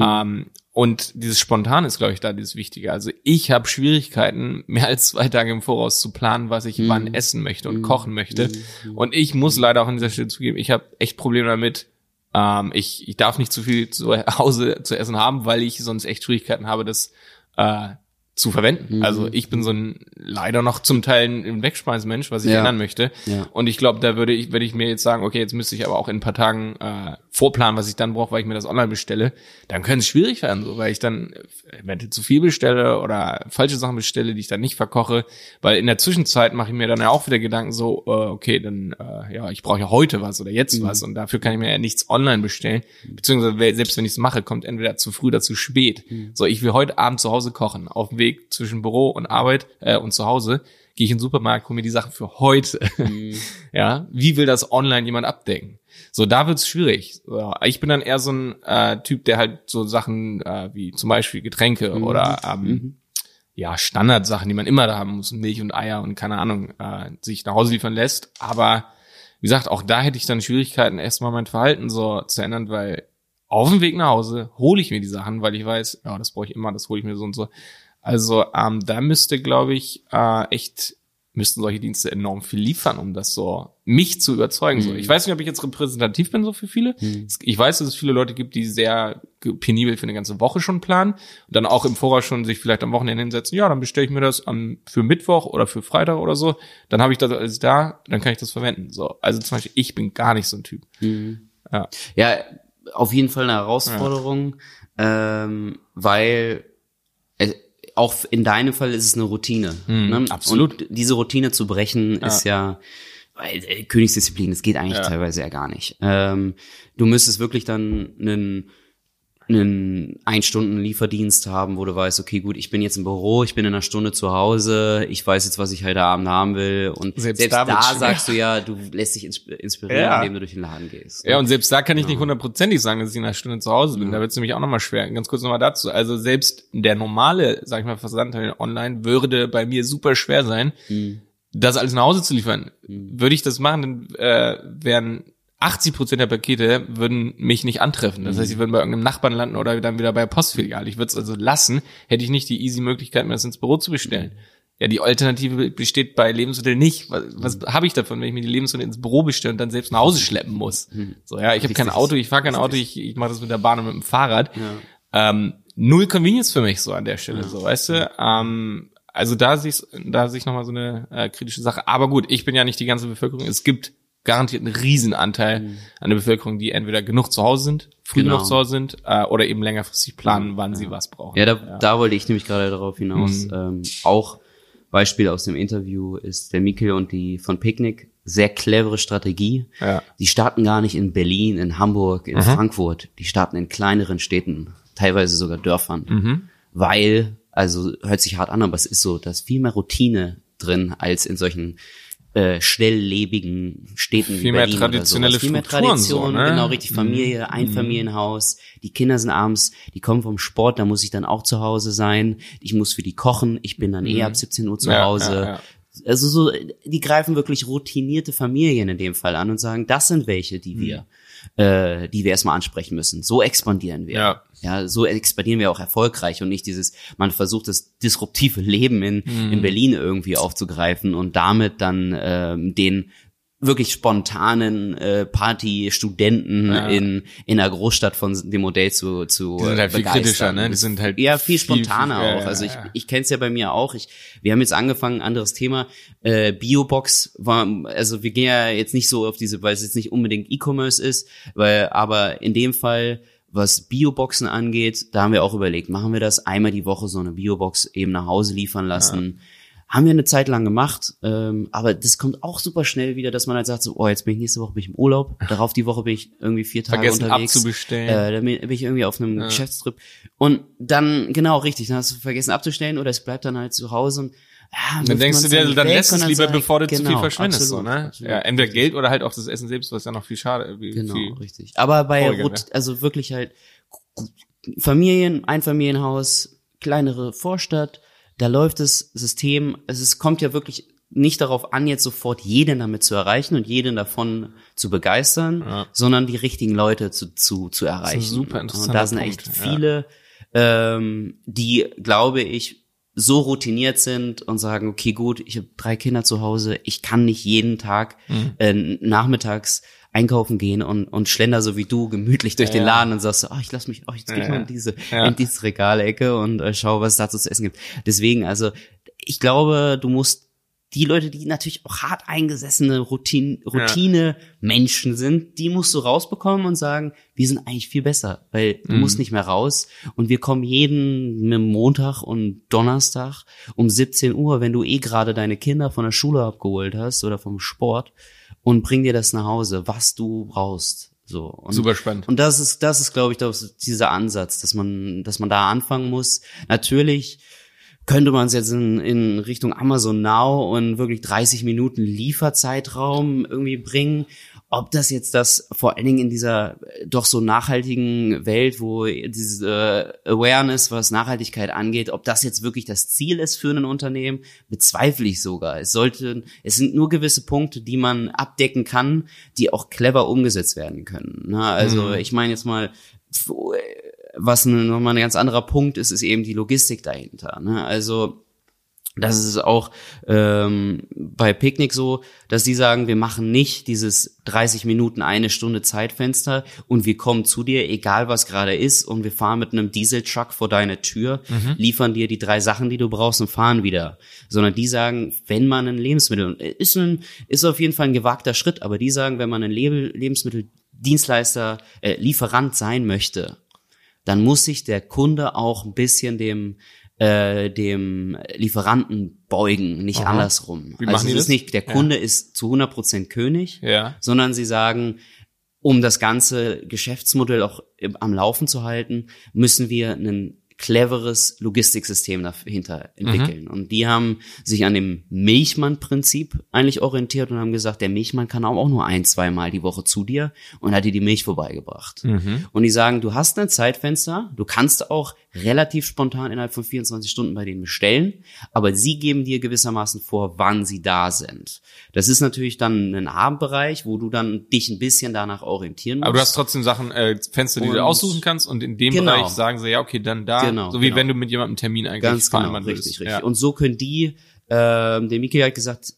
ähm, und dieses Spontan ist, glaube ich, da dieses Wichtige. Also ich habe Schwierigkeiten, mehr als zwei Tage im Voraus zu planen, was ich Mhm. wann essen möchte und Mhm. kochen möchte. Mhm. Und ich muss leider auch an dieser Stelle zugeben, ich habe echt Probleme damit. Ähm, ich, ich darf nicht zu viel zu Hause zu essen haben, weil ich sonst echt Schwierigkeiten habe, das äh, zu verwenden. Mhm. Also ich bin so ein leider noch zum Teil ein Wegschmeißmensch, was ich Ja. ändern möchte. Ja. Und ich glaube, da würde ich, würde ich mir jetzt sagen, okay, jetzt müsste ich aber auch in ein paar Tagen äh, vorplanen, was ich dann brauche, weil ich mir das online bestelle. Dann könnte es schwierig werden, so, weil ich dann äh, eventuell zu viel bestelle oder falsche Sachen bestelle, die ich dann nicht verkoche. Weil in der Zwischenzeit mache ich mir dann ja auch wieder Gedanken so, äh, okay, dann äh, ja, ich brauche ja heute was oder jetzt Mhm. was und dafür kann ich mir ja nichts online bestellen. Beziehungsweise we- selbst wenn ich es mache, kommt entweder zu früh oder zu spät. Mhm. So, ich will heute Abend zu Hause kochen. Auf dem Weg zwischen Büro und Arbeit äh, und zu Hause gehe ich in den Supermarkt, hole mir die Sachen für heute. Mhm. Ja, wie will das online jemand abdecken? So, da wird's schwierig. Ich bin dann eher so ein äh, Typ, der halt so Sachen äh, wie zum Beispiel Getränke Mhm. oder ähm, Mhm. ja Standardsachen, die man immer da haben muss, Milch und Eier und keine Ahnung, äh, sich nach Hause liefern lässt. Aber wie gesagt, auch da hätte ich dann Schwierigkeiten, erstmal mein Verhalten so zu ändern, weil auf dem Weg nach Hause hole ich mir die Sachen, weil ich weiß, ja, das brauche ich immer, das hole ich mir so und so. Also ähm, da müsste, glaube ich, äh, echt müssten solche Dienste enorm viel liefern, um das so mich zu überzeugen. So, Mhm. ich weiß nicht, ob ich jetzt repräsentativ bin so für viele. Mhm. Ich weiß, dass es viele Leute gibt, die sehr penibel für eine ganze Woche schon planen und dann auch im Voraus schon sich vielleicht am Wochenende hinsetzen. Ja, dann bestelle ich mir das am, für Mittwoch oder für Freitag oder so. Dann habe ich das alles da, dann kann ich das verwenden. So, also zum Beispiel, ich bin gar nicht so ein Typ. Mhm. Ja. ja, auf jeden Fall eine Herausforderung, ähm, weil auch in deinem Fall ist es eine Routine. Mhm, ne? absolut. Und diese Routine zu brechen ist ja weil, äh, Königsdisziplin, das geht eigentlich Ja. teilweise ja gar nicht. Ähm, du müsstest wirklich dann einen einen Ein-Stunden-Lieferdienst haben, wo du weißt, okay, gut, ich bin jetzt im Büro, ich bin in einer Stunde zu Hause, ich weiß jetzt, was ich heute Abend haben will. Und Selbst selbst, da da, sagst du ja, du lässt dich insp- inspirieren, Ja. indem du durch den Laden gehst. Ja, und selbst da kann ich nicht hundertprozentig sagen, dass ich in einer Stunde zu Hause bin. Da wird es nämlich auch nochmal schwer. Ganz kurz nochmal dazu. Also selbst der normale, sag ich mal, Versandhandel online würde bei mir super schwer sein, Mhm. das alles nach Hause zu liefern. Würde ich das machen, dann äh, wären 80 Prozent der Pakete würden mich nicht antreffen. Das heißt, sie würden bei irgendeinem Nachbarn landen oder dann wieder bei der Postfiliale. Ich würde es also lassen, hätte ich nicht die easy Möglichkeit, mir das ins Büro zu bestellen. Ja, die Alternative besteht bei Lebensmitteln nicht. Was, was habe ich davon, wenn ich mir die Lebensmittel ins Büro bestelle und dann selbst nach Hause schleppen muss? So, ja, ich habe kein. Auto, ich fahre kein Auto, ich, ich mache das mit der Bahn und mit dem Fahrrad. Ja. Ähm, null Convenience für mich so an der Stelle, so, weißt du? Ähm, also da sehe ich, da sehe ich nochmal so eine äh, kritische Sache. Aber gut, ich bin ja nicht die ganze Bevölkerung. Es gibt garantiert einen Riesenanteil an der Bevölkerung, die entweder genug zu Hause sind, früh Genau. genug zu Hause sind, äh, oder eben längerfristig planen, wann sie was brauchen. Ja, da, da wollte ich nämlich gerade darauf hinaus. Mhm. Ähm, auch Beispiel aus dem Interview ist der Mikkel und die von Picknick. Sehr clevere Strategie. Ja. Die starten gar nicht in Berlin, in Hamburg, in Frankfurt. Die starten in kleineren Städten, teilweise sogar Dörfern. Mhm. Weil, also hört sich hart an, aber es ist so, da ist viel mehr Routine drin als in solchen äh, schnelllebigen Städten Viel wie mehr Berlin traditionelle oder. Viel mehr Strukturen so, Tradition, ne? genau richtig Familie, Einfamilienhaus. Die Kinder sind abends, die kommen vom Sport, da muss ich dann auch zu Hause sein. Ich muss für die kochen, ich bin dann eh ab 17 Uhr zu Ja, Hause. ja, ja. Also so, die greifen wirklich routinierte Familien in dem Fall an und sagen, das sind welche, die wir, äh, die wir erstmal ansprechen müssen. So expandieren wir. Ja. Ja, so expandieren wir auch erfolgreich und nicht dieses, man versucht das disruptive Leben in, in Berlin irgendwie aufzugreifen und damit dann ähm, den wirklich spontanen äh, Party-Studenten Ja. in, in einer Großstadt von dem Modell zu, zu Die sind halt viel begeistern. kritischer, ne? Die sind halt ja viel viel, spontaner viel- ja, auch. ja, Also ich, ja. ich kenne es ja bei mir auch. Ich, wir haben jetzt angefangen, anderes Thema. Äh, Biobox war, also wir gehen ja jetzt nicht so auf diese, weil es jetzt nicht unbedingt E-Commerce ist, weil, aber in dem Fall, was Bioboxen angeht, da haben wir auch überlegt, machen wir das einmal die Woche so eine Biobox eben nach Hause liefern lassen. Haben wir eine Zeit lang gemacht, ähm, aber das kommt auch super schnell wieder, dass man halt sagt, so, oh, jetzt bin ich nächste Woche bin ich im Urlaub, darauf die Woche bin ich irgendwie vier Tage Vergessen unterwegs. abzubestellen. Äh, dann bin ich irgendwie auf einem Geschäftstrip. Und dann, genau, richtig, dann hast du vergessen abzustellen oder es bleibt dann halt zu Hause und ja, Dann denkst du dir, dann weg lässt es lieber, sag ich, bevor du zu viel genau, verschwendest, so, absolut, ne? absolut. Ja, entweder Geld oder halt auch das Essen selbst, was ja noch viel schade, wie, Genau, viel, richtig. Aber bei Rot, also wirklich halt Familien, Einfamilienhaus, kleinere Vorstadt, da läuft das System, es ist, kommt ja wirklich nicht darauf an, jetzt sofort jeden damit zu erreichen und jeden davon zu begeistern, Ja. sondern die richtigen Leute zu, zu, zu erreichen. super interessanter Und da sind Punkt, echt ja. viele ähm, die, glaube ich, so routiniert sind und sagen, okay, gut, ich habe drei Kinder zu Hause, ich kann nicht jeden Tag Mhm. äh, nachmittags einkaufen gehen und, und schlender so wie du gemütlich durch Ja, den ja. Laden und sagst, so, oh, ich lass mich, oh, jetzt geh ich Ja, mal ja. in diese, Ja. in diese Regalecke und äh, schau, was es dazu zu essen gibt. Deswegen, also, ich glaube, du musst die Leute, die natürlich auch hart eingesessene Routine, Routine Menschen sind, die musst du rausbekommen und sagen, wir sind eigentlich viel besser, weil du Mhm. musst nicht mehr raus und wir kommen jeden Montag und Donnerstag um 17 Uhr, wenn du eh gerade deine Kinder von der Schule abgeholt hast oder vom Sport und bring dir das nach Hause, was du brauchst. So. Und, Super spannend. und das ist, das ist, glaube ich, das, dieser Ansatz, dass man, dass man da anfangen muss. Natürlich könnte man es jetzt in, in Richtung Amazon Now und wirklich 30 Minuten Lieferzeitraum irgendwie bringen. Ob das jetzt das vor allen Dingen in dieser äh, doch so nachhaltigen Welt, wo diese äh, Awareness, was Nachhaltigkeit angeht, ob das jetzt wirklich das Ziel ist für ein Unternehmen, bezweifle ich sogar. Es sollten, es sind nur gewisse Punkte, die man abdecken kann, die auch clever umgesetzt werden können. Ne? Also Mhm. ich meine jetzt mal, was ein- nochmal ein ganz anderer Punkt ist, ist eben die Logistik dahinter. Ne? Also das ist auch ähm, bei Picknick so, dass die sagen, wir machen nicht dieses 30 Minuten, eine Stunde Zeitfenster und wir kommen zu dir, egal was gerade ist, und wir fahren mit einem Dieseltruck vor deine Tür, liefern dir die drei Sachen, die du brauchst und fahren wieder. Sondern die sagen, wenn man ein Lebensmittel, ist, ein, ist auf jeden Fall ein gewagter Schritt, aber die sagen, wenn man ein Lebe- Lebensmitteldienstleister, äh, Lieferant sein möchte, dann muss sich der Kunde auch ein bisschen dem äh, dem Lieferanten beugen, nicht Aha. andersrum. Wie also es das? ist nicht, der Kunde ist zu 100% König, Ja. sondern sie sagen, um das ganze Geschäftsmodell auch am Laufen zu halten, müssen wir ein cleveres Logistiksystem dahinter entwickeln. Und die haben sich an dem Milchmann-Prinzip eigentlich orientiert und haben gesagt, der Milchmann kann auch nur ein, zweimal die Woche zu dir und hat dir die Milch vorbeigebracht. Mhm. Und die sagen, du hast ein Zeitfenster, du kannst auch relativ spontan innerhalb von 24 Stunden bei denen bestellen, aber sie geben dir gewissermaßen vor, wann sie da sind. Das ist natürlich dann ein Abendbereich, wo du dann dich ein bisschen danach orientieren musst. Aber du hast trotzdem Sachen, äh, Fenster, die Und- du aussuchen kannst und in dem Genau. Bereich sagen sie, ja, okay, dann da. Genau, so wie genau. wenn du mit jemandem einen Termin eigentlich Ganz genau, richtig, richtig. Ja. Und so können die, ähm, der Miki hat gesagt,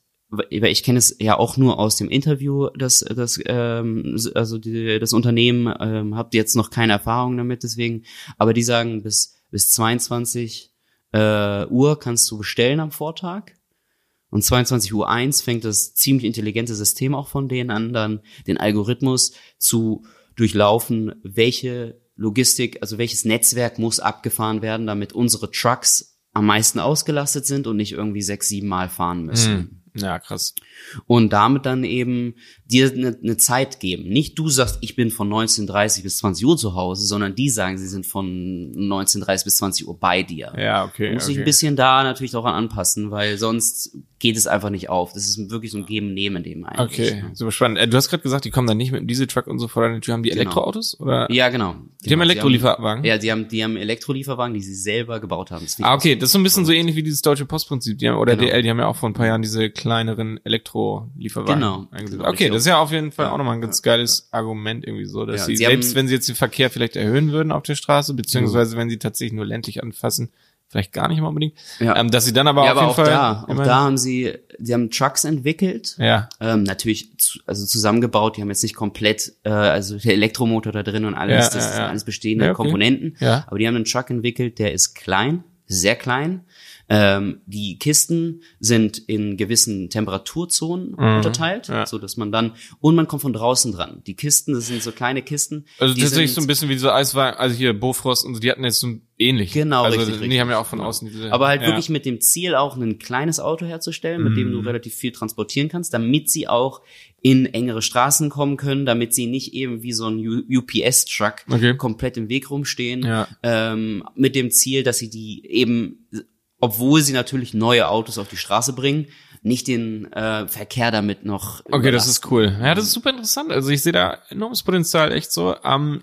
ich kenne es ja auch nur aus dem Interview, dass das ähm, also die, das Unternehmen ähm, habt jetzt noch keine Erfahrung damit, deswegen, aber die sagen bis bis 22 äh, Uhr kannst du bestellen am Vortag. Und 22 Uhr eins fängt das ziemlich intelligente System auch von denen an, dann den Algorithmus zu durchlaufen, welche Logistik, also welches Netzwerk muss abgefahren werden, damit unsere Trucks am meisten ausgelastet sind und nicht irgendwie sechs, sieben Mal fahren müssen. Hm. Ja, krass. Und damit dann eben dir eine, eine Zeit geben. Nicht du sagst, ich bin von 19.30 bis 20 Uhr zu Hause, sondern die sagen, sie sind von 19.30 bis 20 Uhr bei dir. Ja, okay. Man muss sich okay. ein bisschen da natürlich daran anpassen, weil sonst geht es einfach nicht auf. Das ist wirklich so ein Geben-Nehmen in dem eigentlich. Okay, super spannend. Äh, Du hast gerade gesagt, die kommen dann nicht mit dem Dieseltruck und so vor deine Tür. Haben die Genau. Elektroautos? Oder? Ja, genau. Die haben Genau. Elektrolieferwagen? Ja, die haben, die haben Elektrolieferwagen, die sie selber gebaut haben. Ah, okay, das ist so ein bisschen so ähnlich wie dieses deutsche Postprinzip. Die haben, oder Genau. DL, die haben ja auch vor ein paar Jahren diese kleineren Elektrolieferwagen Genau. eingesetzt. Genau, okay. Das ist ja auf jeden Fall auch nochmal ein ganz geiles Argument irgendwie so, dass sie, sie selbst wenn sie jetzt den Verkehr vielleicht erhöhen würden auf der Straße, beziehungsweise wenn sie tatsächlich nur ländlich anfassen, vielleicht gar nicht mal unbedingt, Ja. ähm, dass sie dann aber ja, auf aber jeden auch Fall da, auch da haben sie, die haben Trucks entwickelt. ja, Ähm, natürlich, zu, also zusammengebaut, die haben jetzt nicht komplett, äh, also der Elektromotor da drin und alles, Ja, das ja, alles bestehende okay. Komponenten. Ja. Aber die haben einen Truck entwickelt, der ist klein, sehr klein. Ähm, die Kisten sind in gewissen Temperaturzonen unterteilt, Mhm. ja. so dass man dann und man kommt von draußen dran. Die Kisten, das sind so kleine Kisten. also die tatsächlich sind, so ein bisschen wie diese Eiswagen, also hier Bofrost und so, die hatten jetzt so ein ähnlich. Genau, also, richtig, Die richtig. haben ja auch von außen diese. Aber halt ja. wirklich mit dem Ziel, auch ein kleines Auto herzustellen, mit dem du Mhm. relativ viel transportieren kannst, damit sie auch in engere Straßen kommen können, damit sie nicht eben wie so ein UPS-Truck Okay. komplett im Weg rumstehen, Ja. ähm, mit dem Ziel, dass sie die eben, obwohl sie natürlich neue Autos auf die Straße bringen, nicht den äh, Verkehr damit noch Okay, das ist cool. Ja, das ist super interessant. Also ich sehe da enormes Potenzial, echt so. Ähm,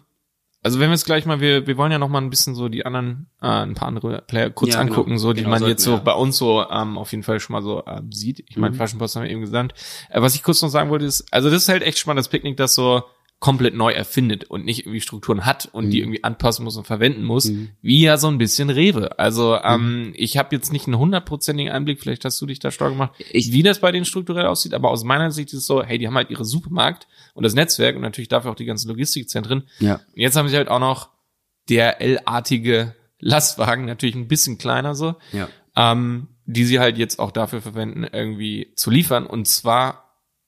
also wenn wir jetzt gleich mal, wir, wir wollen ja noch mal ein bisschen so die anderen, äh, ein paar andere Player kurz Ja, genau. angucken, so die Genau, man jetzt so ja. bei uns so ähm, auf jeden Fall schon mal so ähm, sieht. Ich meine, Mhm. Flaschenpost haben wir eben gesagt. Äh, was ich kurz noch sagen wollte ist, also das ist halt echt spannend, das Picknick, das so komplett neu erfindet und nicht irgendwie Strukturen hat und Mhm. die irgendwie anpassen muss und verwenden muss, wie ja so ein bisschen Rewe. Also Mhm. ähm, ich habe jetzt nicht einen hundertprozentigen Einblick, vielleicht hast du dich da stark gemacht, Ich- wie das bei denen strukturell aussieht, aber aus meiner Sicht ist es so, hey, die haben halt ihre Supermarkt und das Netzwerk und natürlich dafür auch die ganzen Logistikzentren. Ja. Und jetzt haben sie halt auch noch DRL-artige Lastwagen, natürlich ein bisschen kleiner so, Ja. ähm, die sie halt jetzt auch dafür verwenden, irgendwie zu liefern und zwar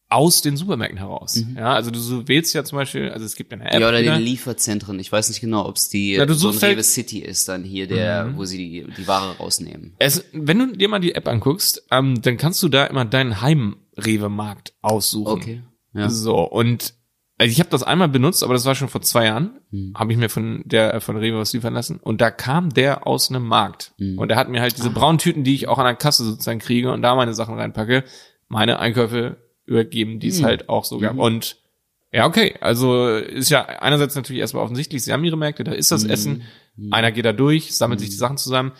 aus den Supermärkten heraus. Ja, also du wählst ja zum Beispiel, also es gibt eine App. Mhm. Ja, oder die Lieferzentren. Ich weiß nicht genau, ob es die Ja, so ein halt- Rewe City ist, dann hier der, wo sie die, die Ware rausnehmen. es, wenn du dir mal die App anguckst, ähm, dann kannst du da immer deinen Heim-Rewe-Markt aussuchen. Okay. Ja. So, und also ich habe das einmal benutzt, aber das war schon vor zwei Jahren. Hm. Habe ich mir von der von Rewe was liefern lassen. Und da kam der aus einem Markt. Hm. Und er hat mir halt Ah. diese braunen Tüten, die ich auch an der Kasse sozusagen kriege und da meine Sachen reinpacke, meine Einkäufe übergeben, die es Hm. halt auch so gab. Und ja, okay. Also ist ja einerseits natürlich erstmal offensichtlich, sie haben ihre Märkte, da ist das Hm. Essen. Einer geht da durch, sammelt sich die Sachen zusammen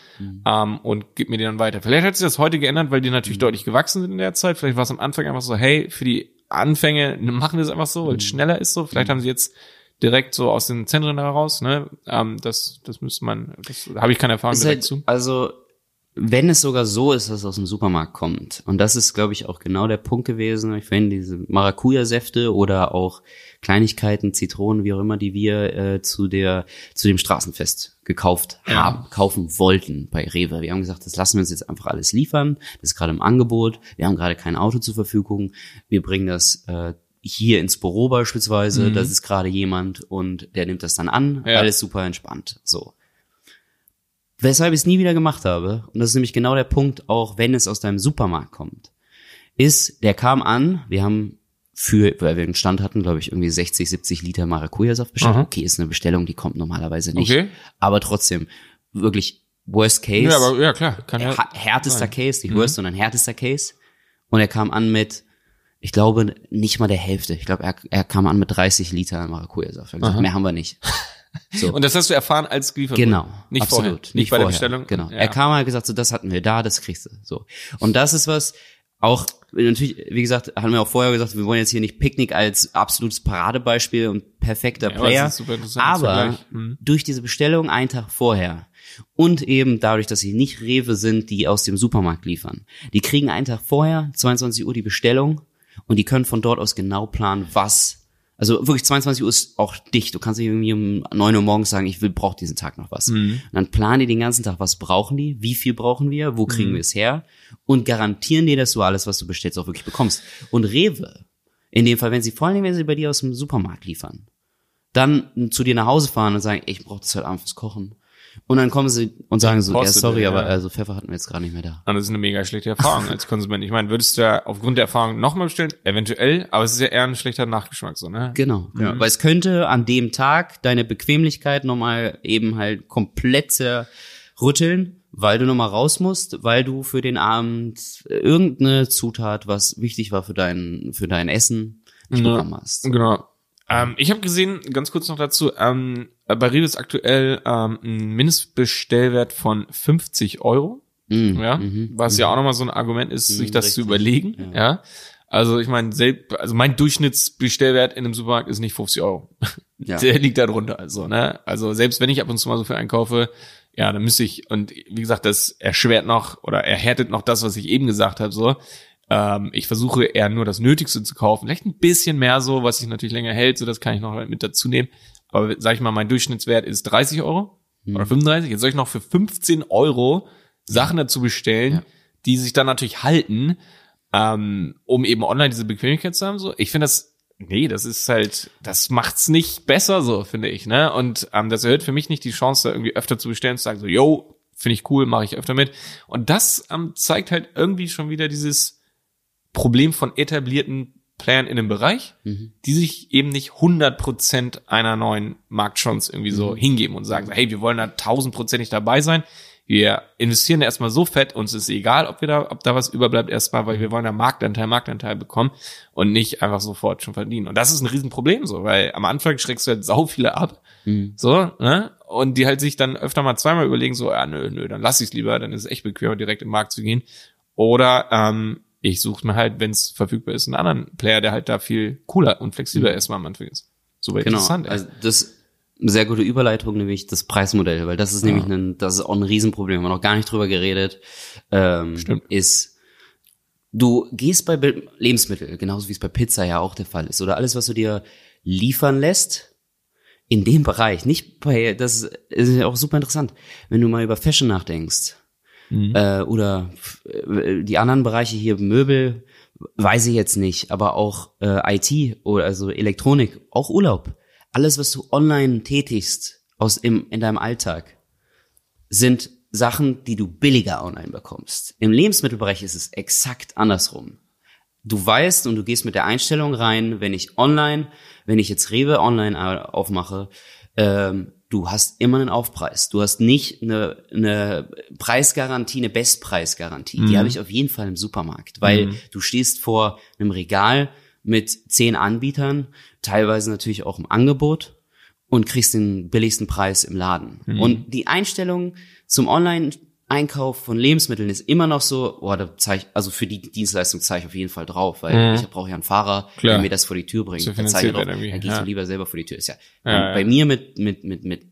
ähm, und gibt mir die dann weiter. Vielleicht hat sich das heute geändert, weil die natürlich deutlich gewachsen sind in der Zeit. Vielleicht war es am Anfang einfach so, hey, für die Anfänge machen wir es einfach so, weil es schneller ist so. Vielleicht haben sie jetzt direkt so aus den Zentren heraus, ne? Ähm, das, das müsste man, das habe ich keine Erfahrung Ist direkt halt, zu. also, wenn es sogar so ist, dass es aus dem Supermarkt kommt, und das ist, glaube ich, auch genau der Punkt gewesen, ich finde diese Maracuja-Säfte oder auch Kleinigkeiten, Zitronen, wie auch immer, die wir äh, zu der, zu dem Straßenfest gekauft Ja. haben, kaufen wollten bei Rewe. Wir haben gesagt, das lassen wir uns jetzt einfach alles liefern, das ist gerade im Angebot, wir haben gerade kein Auto zur Verfügung, wir bringen das äh, hier ins Büro beispielsweise, das ist gerade jemand und der nimmt das dann an, Ja. alles super entspannt, so. Weshalb ich es nie wieder gemacht habe, und das ist nämlich genau der Punkt, auch wenn es aus deinem Supermarkt kommt, ist, der kam an, wir haben für, weil wir einen Stand hatten, glaube ich, irgendwie 60, 70 Liter Maracuja-Saft bestellt. Aha. Okay, ist eine Bestellung, die kommt normalerweise nicht. Okay. Aber trotzdem, wirklich Worst Case, Ja, aber ja klar, kann ja. härtester sein. Case, nicht Worst, sondern härtester Case. Und er kam an mit, ich glaube, nicht mal der Hälfte. Ich glaube, er, er kam an mit 30 Liter Maracuja-Saft. Er hat gesagt, mehr haben wir nicht. So. Und das hast du erfahren als geliefert Genau. Nicht absolut. vorher. Nicht, bei der vorher. Bestellung. Genau. Ja. Er kam halt gesagt, so das hatten wir da, das kriegst du. So. Und das ist was auch natürlich, wie gesagt, haben wir auch vorher gesagt, wir wollen jetzt hier nicht Picknick als absolutes Paradebeispiel und perfekter Ja, aber Player. aber. Mhm. durch diese Bestellung einen Tag vorher und eben dadurch, dass sie nicht Rewe sind, die aus dem Supermarkt liefern, die kriegen einen Tag vorher, 22 Uhr die Bestellung und die können von dort aus genau planen, was also wirklich 22 Uhr ist auch dicht. Du kannst nicht irgendwie um 9 Uhr morgens sagen, ich will, brauche diesen Tag noch was. Und dann planen die den ganzen Tag, was brauchen die, wie viel brauchen wir, wo kriegen wir es her und garantieren dir, dass du alles, was du bestellst, auch wirklich bekommst. Und Rewe, in dem Fall, wenn sie vor allem, wenn sie bei dir aus dem Supermarkt liefern, dann zu dir nach Hause fahren und sagen, ey, ich brauche das heute Abend fürs Kochen. Und dann kommen sie und sagen so, ja, sorry, ja. aber also Pfeffer hatten wir jetzt gerade nicht mehr da. Und das ist eine mega schlechte Erfahrung als Konsument. Ich meine, würdest du ja aufgrund der Erfahrung nochmal bestellen? Eventuell, aber es ist ja eher ein schlechter Nachgeschmack, so, ne? Genau. Ja. Weil es könnte an dem Tag deine Bequemlichkeit nochmal eben halt komplett zerrütteln, weil du nochmal raus musst, weil du für den Abend irgendeine Zutat, was wichtig war für dein, für dein Essen, nicht Ja. bekommen hast. Genau. Ähm, ich habe gesehen, ganz kurz noch dazu, ähm, bei Rewe ist aktuell ähm, ein Mindestbestellwert von 50 Euro. Mhm. ja, Mhm. was ja auch nochmal so ein Argument ist, sich das zu richtig. überlegen, ja. Also ich meine, selbst, also mein Durchschnittsbestellwert in einem Supermarkt ist nicht 50 Euro. Ja. Der liegt da drunter, also, ne? Also selbst wenn ich ab und zu mal so viel einkaufe, ja, dann müsste ich, und wie gesagt, das erschwert noch oder erhärtet noch das, was ich eben gesagt habe, so. Ähm, ich versuche eher nur das Nötigste zu kaufen. Vielleicht ein bisschen mehr so, was sich natürlich länger hält, so das kann ich noch mit dazu nehmen. Aber sag ich mal, mein Durchschnittswert ist 30 Euro oder 35. Jetzt soll ich noch für 15 Euro Sachen dazu bestellen, Ja. die sich dann natürlich halten, ähm, um eben online diese Bequemlichkeit zu haben. So, ich finde das, nee, das ist halt, das macht's nicht besser, so finde ich, ne? Und ähm, das erhöht für mich nicht die Chance, da irgendwie öfter zu bestellen, zu sagen so, yo, finde ich cool, mache ich öfter mit. Und das ähm, zeigt halt irgendwie schon wieder dieses Problem von etablierten Playern in dem Bereich, Mhm. die sich eben nicht 100% einer neuen Marktchance irgendwie so Mhm. hingeben und sagen, hey, wir wollen da tausendprozentig dabei sein. Wir investieren erstmal so fett, uns ist egal, ob wir da, ob da was überbleibt erstmal, weil wir wollen da Marktanteil, Marktanteil bekommen und nicht einfach sofort schon verdienen. Und das ist ein Riesenproblem so, weil am Anfang schreckst du halt sau viele ab, Mhm. so, ne? Und die halt sich dann öfter mal zweimal überlegen, so, ja, nö, nö, dann lass ich's lieber, dann ist es echt bequemer, direkt im Markt zu gehen. Oder ähm, ich suche mir halt, wenn es verfügbar ist, einen anderen Player, der halt da viel cooler und flexibler erstmal am Anfang ist. Super Genau. interessant. Ey. Also das ist eine sehr gute Überleitung, nämlich das Preismodell, weil das ist nämlich ein, das ist auch ein Riesenproblem, haben wir noch gar nicht drüber geredet. Ähm, Stimmt. Ist, du gehst bei Be- Lebensmitteln, genauso wie es bei Pizza ja auch der Fall ist, oder alles, was du dir liefern lässt, in dem Bereich, nicht bei, das ist ja auch super interessant, wenn du mal über Fashion nachdenkst, äh, oder äh, die anderen Bereiche hier, Möbel, weiß ich jetzt nicht, aber auch äh, IT oder also Elektronik, auch Urlaub. Alles, was du online tätigst aus im, in deinem Alltag, sind Sachen, die du billiger online bekommst. Im Lebensmittelbereich ist es exakt andersrum. Du weißt und du gehst mit der Einstellung rein, wenn ich online, wenn ich jetzt Rewe online au- aufmache, ähm, du hast immer einen Aufpreis. Du hast nicht eine, eine Preisgarantie, eine Bestpreisgarantie. Die habe ich auf jeden Fall im Supermarkt, weil du stehst vor einem Regal mit zehn Anbietern, teilweise natürlich auch im Angebot und kriegst den billigsten Preis im Laden. Und die Einstellung zum Online-Einkauf von Lebensmitteln ist immer noch so, boah, da zeig, ich- also für die Dienstleistung zeige ich auf jeden Fall drauf, weil ich brauche ja einen Fahrer, Klar. der mir das vor die Tür bringt. Da zeige ich drauf, dann gehst ja. du lieber selber vor die Tür. Ist ja, Ja, bei ja. mir mit, mit, mit, mit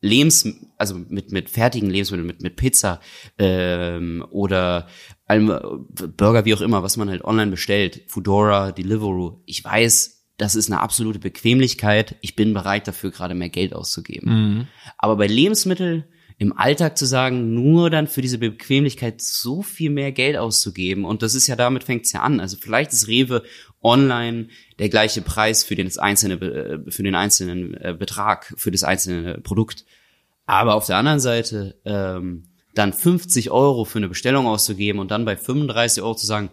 Lebens, also mit, mit fertigen Lebensmitteln, mit, mit Pizza ähm, oder äh, Burger, wie auch immer, was man halt online bestellt, Foodora, Deliveroo. Ich weiß, das ist eine absolute Bequemlichkeit. Ich bin bereit dafür, gerade mehr Geld auszugeben. Mhm. Aber bei Lebensmitteln im Alltag zu sagen, nur dann für diese Bequemlichkeit so viel mehr Geld auszugeben. Und das ist ja, damit fängt's ja an. Also vielleicht ist Rewe online der gleiche Preis für den einzelne, äh, für den einzelnen äh, Betrag, für das einzelne Produkt. Aber auf der anderen Seite, ähm, dann 50 Euro für eine Bestellung auszugeben und dann bei 35 Euro zu sagen,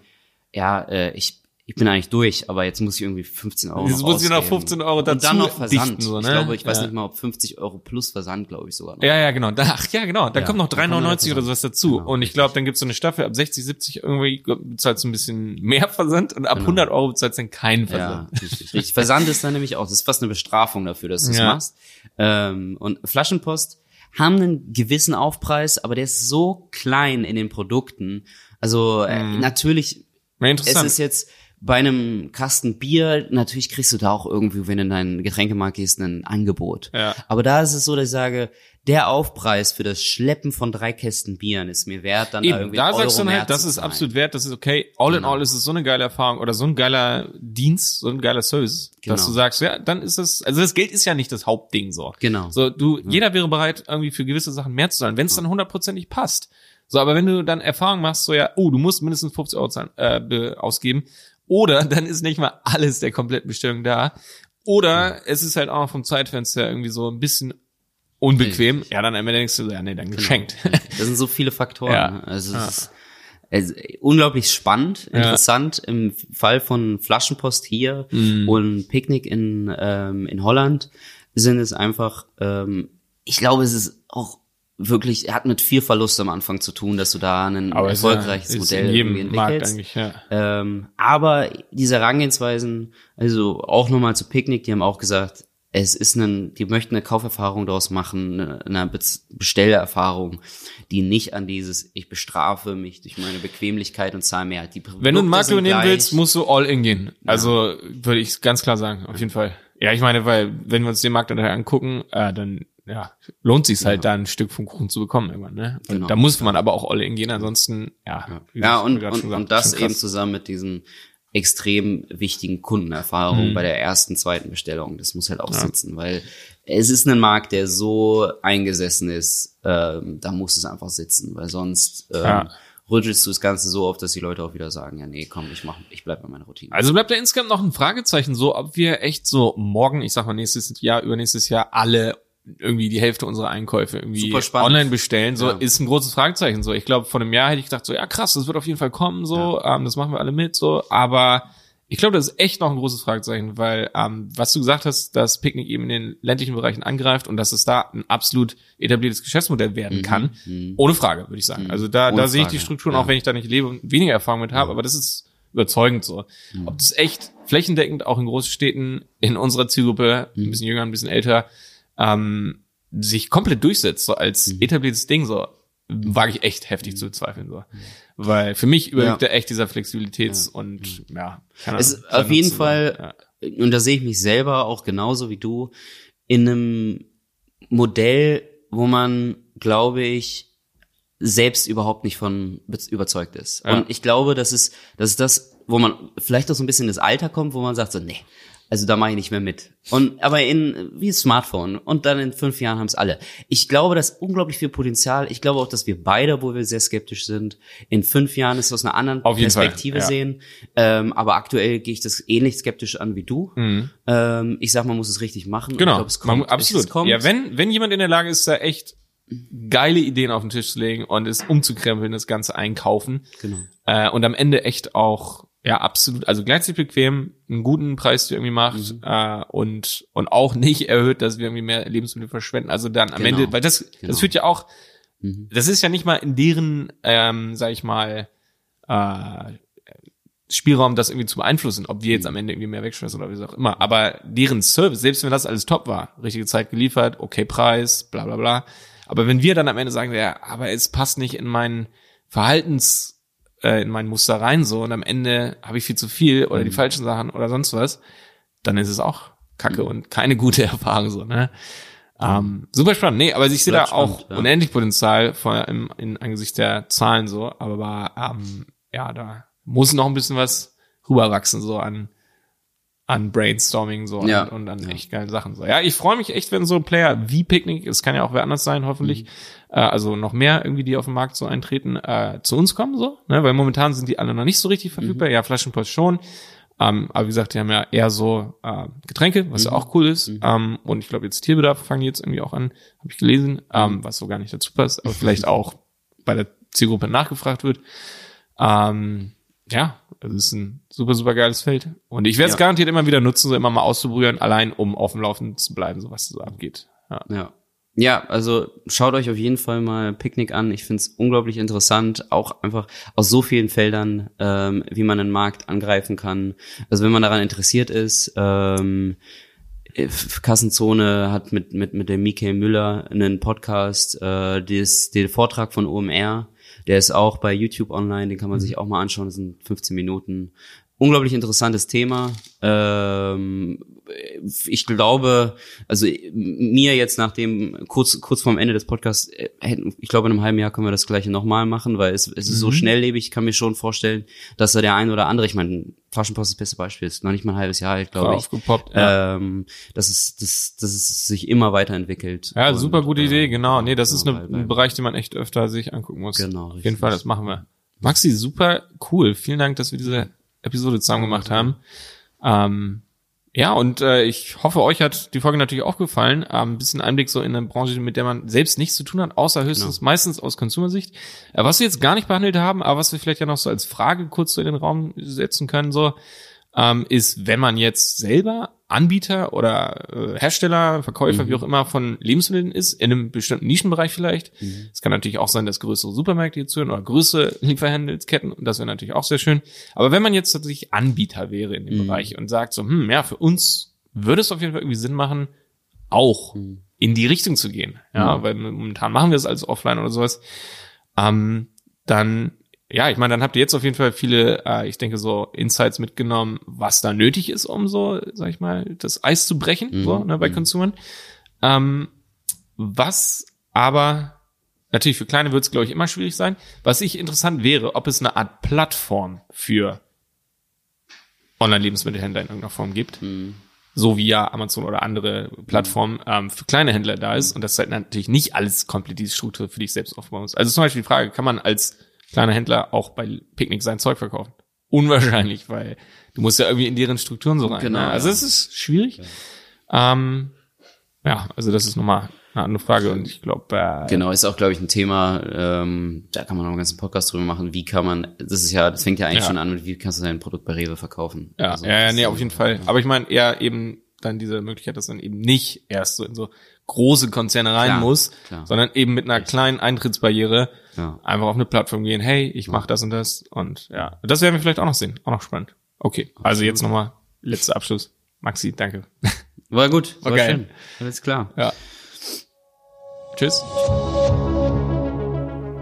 ja, äh, ich, ich bin eigentlich durch, aber jetzt muss ich irgendwie 15 Euro Jetzt muss ich noch ausgeben. 15 Euro Und dann dazu noch Versand. dichten, so, Ich ne? glaube, ich weiß Ja. nicht mal, ob 50 Euro plus Versand, glaube ich sogar noch. Ja, ja, genau. Ach ja, genau. Da Ja, kommt noch da kommt noch 3,99 oder Versand. sowas dazu. Genau, und ich glaube, dann gibt's so eine Staffel ab 60, 70 irgendwie bezahlst du ein bisschen mehr Versand und ab 100 Euro bezahlst du dann keinen Genau. Ja, Versand. richtig, richtig. Versand ist dann nämlich auch, das ist fast eine Bestrafung dafür, dass du es Ja. machst. Ähm, und Flaschenpost haben einen gewissen Aufpreis, aber der ist so klein in den Produkten. Also äh, natürlich, Ja, es ist jetzt bei einem Kasten Bier, natürlich kriegst du da auch irgendwie, wenn du in deinen Getränkemarkt gehst, ein Angebot. Ja. Aber da ist es so, dass ich sage, der Aufpreis für das Schleppen von drei Kästen Bieren ist mir wert, dann da Eben, irgendwie da sagst du Euro mehr halt, das ist absolut wert, das ist okay. All in Genau. all ist es so eine geile Erfahrung oder so ein geiler Dienst, so ein geiler Service, dass Genau. du sagst, ja, dann ist das, also das Geld ist ja nicht das Hauptding so. Genau. So, du, jeder wäre bereit, irgendwie für gewisse Sachen mehr zu zahlen, wenn es dann hundertprozentig passt. So, aber wenn du dann Erfahrung machst, so ja, oh, du musst mindestens 50 Euro zahlen, äh, be- ausgeben, oder dann ist nicht mal alles der kompletten Bestellung da, oder es ist halt auch vom Zeitfenster irgendwie so ein bisschen unbequem, ja, dann am Ende denkst du, so, ja, nee, dann geschenkt. Das sind so viele Faktoren. Ja. Also Ja. es ist es ist unglaublich spannend, Ja. interessant im Fall von Flaschenpost hier Mhm. und Picknick in, ähm, in Holland sind es einfach, ähm, ich glaube, es ist auch wirklich, hat mit viel Verlust am Anfang zu tun, dass du da ein Aber ja- erfolgreiches ist Modell in irgendwie jedem Markt entwickelst. eigentlich, ja. Ähm, aber diese Herangehensweisen, also auch nochmal zu Picknick, die haben auch gesagt, es ist ein, die möchten eine Kauferfahrung daraus machen, eine, Bestellerfahrung, die nicht an dieses, ich bestrafe mich durch meine Bequemlichkeit und zahle mehr. Die Wenn du ein Produkte Makro nehmen willst, musst du all in gehen. Also würde ich ganz klar sagen, auf jeden Fall. Ja, ich meine, weil wenn wir uns den Markt dann angucken, äh, dann ja, lohnt sich halt da ein Stück vom Kuchen zu bekommen irgendwann. Ne? Genau. da muss man aber auch all in gehen, ansonsten ja. Ja, du und, und, gesagt und das eben zusammen mit diesen extrem wichtigen Kundenerfahrungen Mhm. bei der ersten, zweiten Bestellung. Das muss halt auch sitzen, weil es ist ein Markt, der so eingesessen ist, ähm, da muss es einfach sitzen, weil sonst ähm, Ja. rüttelst du das Ganze so auf, dass die Leute auch wieder sagen, ja, nee, komm, ich mach, ich bleib bei meiner Routine. Also bleibt da insgesamt noch ein Fragezeichen so, ob wir echt so morgen, ich sag mal nächstes Jahr, übernächstes Jahr alle irgendwie die Hälfte unserer Einkäufe irgendwie online bestellen, so Ja. ist ein großes Fragezeichen so. Ich glaube, vor einem Jahr hätte ich gedacht so, ja krass, das wird auf jeden Fall kommen so, ähm, das machen wir alle mit so, aber ich glaube, das ist echt noch ein großes Fragezeichen, weil ähm, was du gesagt hast, dass Picknick eben in den ländlichen Bereichen angreift und dass es da ein absolut etabliertes Geschäftsmodell werden kann, ohne Frage, würde ich sagen. Also da, Mhm. Ohne da sehe ich die Strukturen, ja. auch wenn ich da nicht lebe und weniger Erfahrung mit habe, aber das ist überzeugend so. Mhm. Ob das echt flächendeckend auch in großen Städten in unserer Zielgruppe, Mhm. ein bisschen jünger, ein bisschen älter, ähm, sich komplett durchsetzt, so als Mhm. etabliertes Ding, so wage ich echt heftig zu bezweifeln, so. Weil für mich überwiegt da echt dieser Flexibilitäts- und, ja, keine Es Ahnung, ist auf jeden Fall ja. und da sehe ich mich selber auch genauso wie du, in einem Modell, wo man, glaube ich, selbst überhaupt nicht von überzeugt ist. Ja. Und ich glaube, das ist, das ist das, wo man vielleicht auch so ein bisschen ins Alter kommt, wo man sagt so, nee, also da mache ich nicht mehr mit. Und aber in wie Smartphone und dann in fünf Jahren haben es alle. Ich glaube, das ist unglaublich viel Potenzial. Ich glaube auch, dass wir beide, wo wir sehr skeptisch sind, in fünf Jahren es aus einer anderen Perspektive Fall, ja. sehen. Ähm, aber aktuell gehe ich das ähnlich skeptisch an wie du. Ähm, ich sag, man muss es richtig machen. Und Genau, Ich glaub, es kommt. Man, absolut. Kommt. Ja, wenn, wenn jemand in der Lage ist, da echt geile Ideen auf den Tisch zu legen und es umzukrempeln, das Ganze einkaufen Genau. äh, und am Ende echt auch ja absolut, also gleichzeitig bequem, einen guten Preis die irgendwie macht Mhm. äh, und und auch nicht erhöht, dass wir irgendwie mehr Lebensmittel verschwenden. Also dann am Genau. Ende, weil das Genau. das führt ja auch, Mhm. das ist ja nicht mal in deren, ähm, sag ich mal, äh, Spielraum, das irgendwie zu beeinflussen, ob wir jetzt am Ende irgendwie mehr wegschmeißen oder wie auch immer. Aber deren Service, selbst wenn das alles top war, richtige Zeit geliefert, okay Preis, bla bla bla. Aber wenn wir dann am Ende sagen, ja, aber es passt nicht in meinen Verhaltens, äh, in mein Muster rein so und am Ende habe ich viel zu viel oder die falschen Sachen oder sonst was, dann ist es auch Kacke und keine gute Erfahrung so, ne? Ähm, super spannend. Nee, aber ich sehe da auch spannend, ja. unendlich Potenzial vor allem in angesichts der Zahlen so, aber ähm, ja, da muss noch ein bisschen was rüberwachsen so an an Brainstorming so Ja. und, und an echt geilen Sachen so. Ja, ich freue mich echt, wenn so ein Player wie Picnic, es kann ja auch wer anders sein, hoffentlich, äh, also noch mehr irgendwie, die auf den Markt so eintreten, äh, zu uns kommen so, ne, weil momentan sind die alle noch nicht so richtig verfügbar. Ja, Flaschenpost schon. Ähm, aber wie gesagt, die haben ja eher so äh, Getränke, was ja auch cool ist. Ähm, und ich glaube, jetzt Tierbedarf fangen die jetzt irgendwie auch an, habe ich gelesen, ähm, was so gar nicht dazu passt, aber vielleicht auch bei der Zielgruppe nachgefragt wird. Ähm, ja, das ist ein super, super geiles Feld. Und ich werde es Ja. garantiert immer wieder nutzen, so immer mal auszuprobieren, allein um auf dem Laufenden zu bleiben, so was so abgeht. Ja. Ja. Ja, also schaut euch auf jeden Fall mal Picknick an. Ich find's unglaublich interessant, auch einfach aus so vielen Feldern, ähm, wie man den Markt angreifen kann. Also wenn man daran interessiert ist, ähm, Kassenzone hat mit mit mit der Mike Müller einen Podcast, äh, des, den Vortrag von OMR, der ist auch bei YouTube online, den kann man sich auch mal anschauen, das sind 15 Minuten. Unglaublich interessantes Thema. Ähm, ich glaube, also mir jetzt nach dem kurz kurz vorm Ende des Podcasts, äh, ich glaube in einem halben Jahr können wir das gleiche nochmal machen, weil es, es ist so schnelllebig. Ich kann mir schon vorstellen, dass da der ein oder andere, ich meine, Flaschenpost ist das beste Beispiel, ist noch nicht mal ein halbes Jahr alt, glaube ich. aufgepoppt, ja. Ähm, dass es, dass, dass es sich immer weiterentwickelt. Ja, Und, super gute äh, Idee, genau. Nee, das ist genau, eine, weil- ein Bereich, den man echt öfter sich angucken muss. Genau, Auf jeden richtig. Fall, das machen wir. Maxi, super cool. Vielen Dank, dass wir diese Episode zusammen gemacht haben. Ähm, ja, und äh, ich hoffe, euch hat die Folge natürlich auch gefallen. Ähm, ein bisschen Einblick so in eine Branche, mit der man selbst nichts zu tun hat, außer höchstens meistens aus Consumersicht. Äh, was wir jetzt gar nicht behandelt haben, aber was wir vielleicht ja noch so als Frage kurz so in den Raum setzen können, so, ähm, ist, wenn man jetzt selber Anbieter oder äh, Hersteller, Verkäufer, wie auch immer von Lebensmitteln ist, in einem bestimmten Nischenbereich vielleicht. Es kann natürlich auch sein, dass größere Supermärkte hier zuhören oder größere Lieferhandelsketten und das wäre natürlich auch sehr schön. Aber wenn man jetzt tatsächlich Anbieter wäre in dem Bereich und sagt so, hm, ja, für uns würde es auf jeden Fall irgendwie Sinn machen, auch in die Richtung zu gehen. Ja, weil momentan machen wir es als offline oder sowas. Ähm, dann ja, ich meine, dann habt ihr jetzt auf jeden Fall viele, äh, ich denke, so Insights mitgenommen, was da nötig ist, um so, sag ich mal, das Eis zu brechen, so, ne, bei Konsumern. Ähm, was aber natürlich für kleine wird es, glaube ich, immer schwierig sein. Was ich interessant wäre, ob es eine Art Plattform für Online-Lebensmittelhändler in irgendeiner Form gibt. So wie ja Amazon oder andere Plattformen ähm, für kleine Händler da ist und das halt natürlich nicht alles komplett diese Struktur für dich selbst aufbauen muss. Also zum Beispiel die Frage, kann man als kleiner Händler auch bei Picknick sein Zeug verkaufen? Unwahrscheinlich, weil du musst ja irgendwie in deren Strukturen so rein. Genau, ne? Also ja. es ist schwierig. Ähm, ja, also das ist nochmal eine andere Frage und ich glaube, äh, Genau, ist auch, glaube ich, ein Thema, ähm, da kann man noch einen ganzen Podcast drüber machen, wie kann man, das ist ja, das fängt ja eigentlich Ja. schon an mit, wie kannst du dein Produkt bei Rewe verkaufen? Ja, Also, ja, ja, nee, auf jeden Fall. Aber ich meine eher eben dann diese Möglichkeit, dass man eben nicht erst so in so große Konzerne rein Klar, muss, klar. sondern eben mit einer kleinen Eintrittsbarriere Ja. einfach auf eine Plattform gehen, hey, ich mache das und das und ja, das werden wir vielleicht auch noch sehen, auch noch spannend. Okay, also jetzt nochmal letzter Abschluss. Maxi, danke. War gut, war Okay. schön. Alles klar. Ja. Tschüss.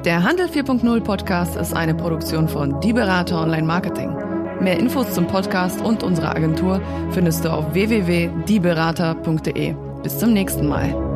Der Handel 4.0 Podcast ist eine Produktion von Die Berater Online Marketing. Mehr Infos zum Podcast und unserer Agentur findest du auf www.dieberater.de. Bis zum nächsten Mal.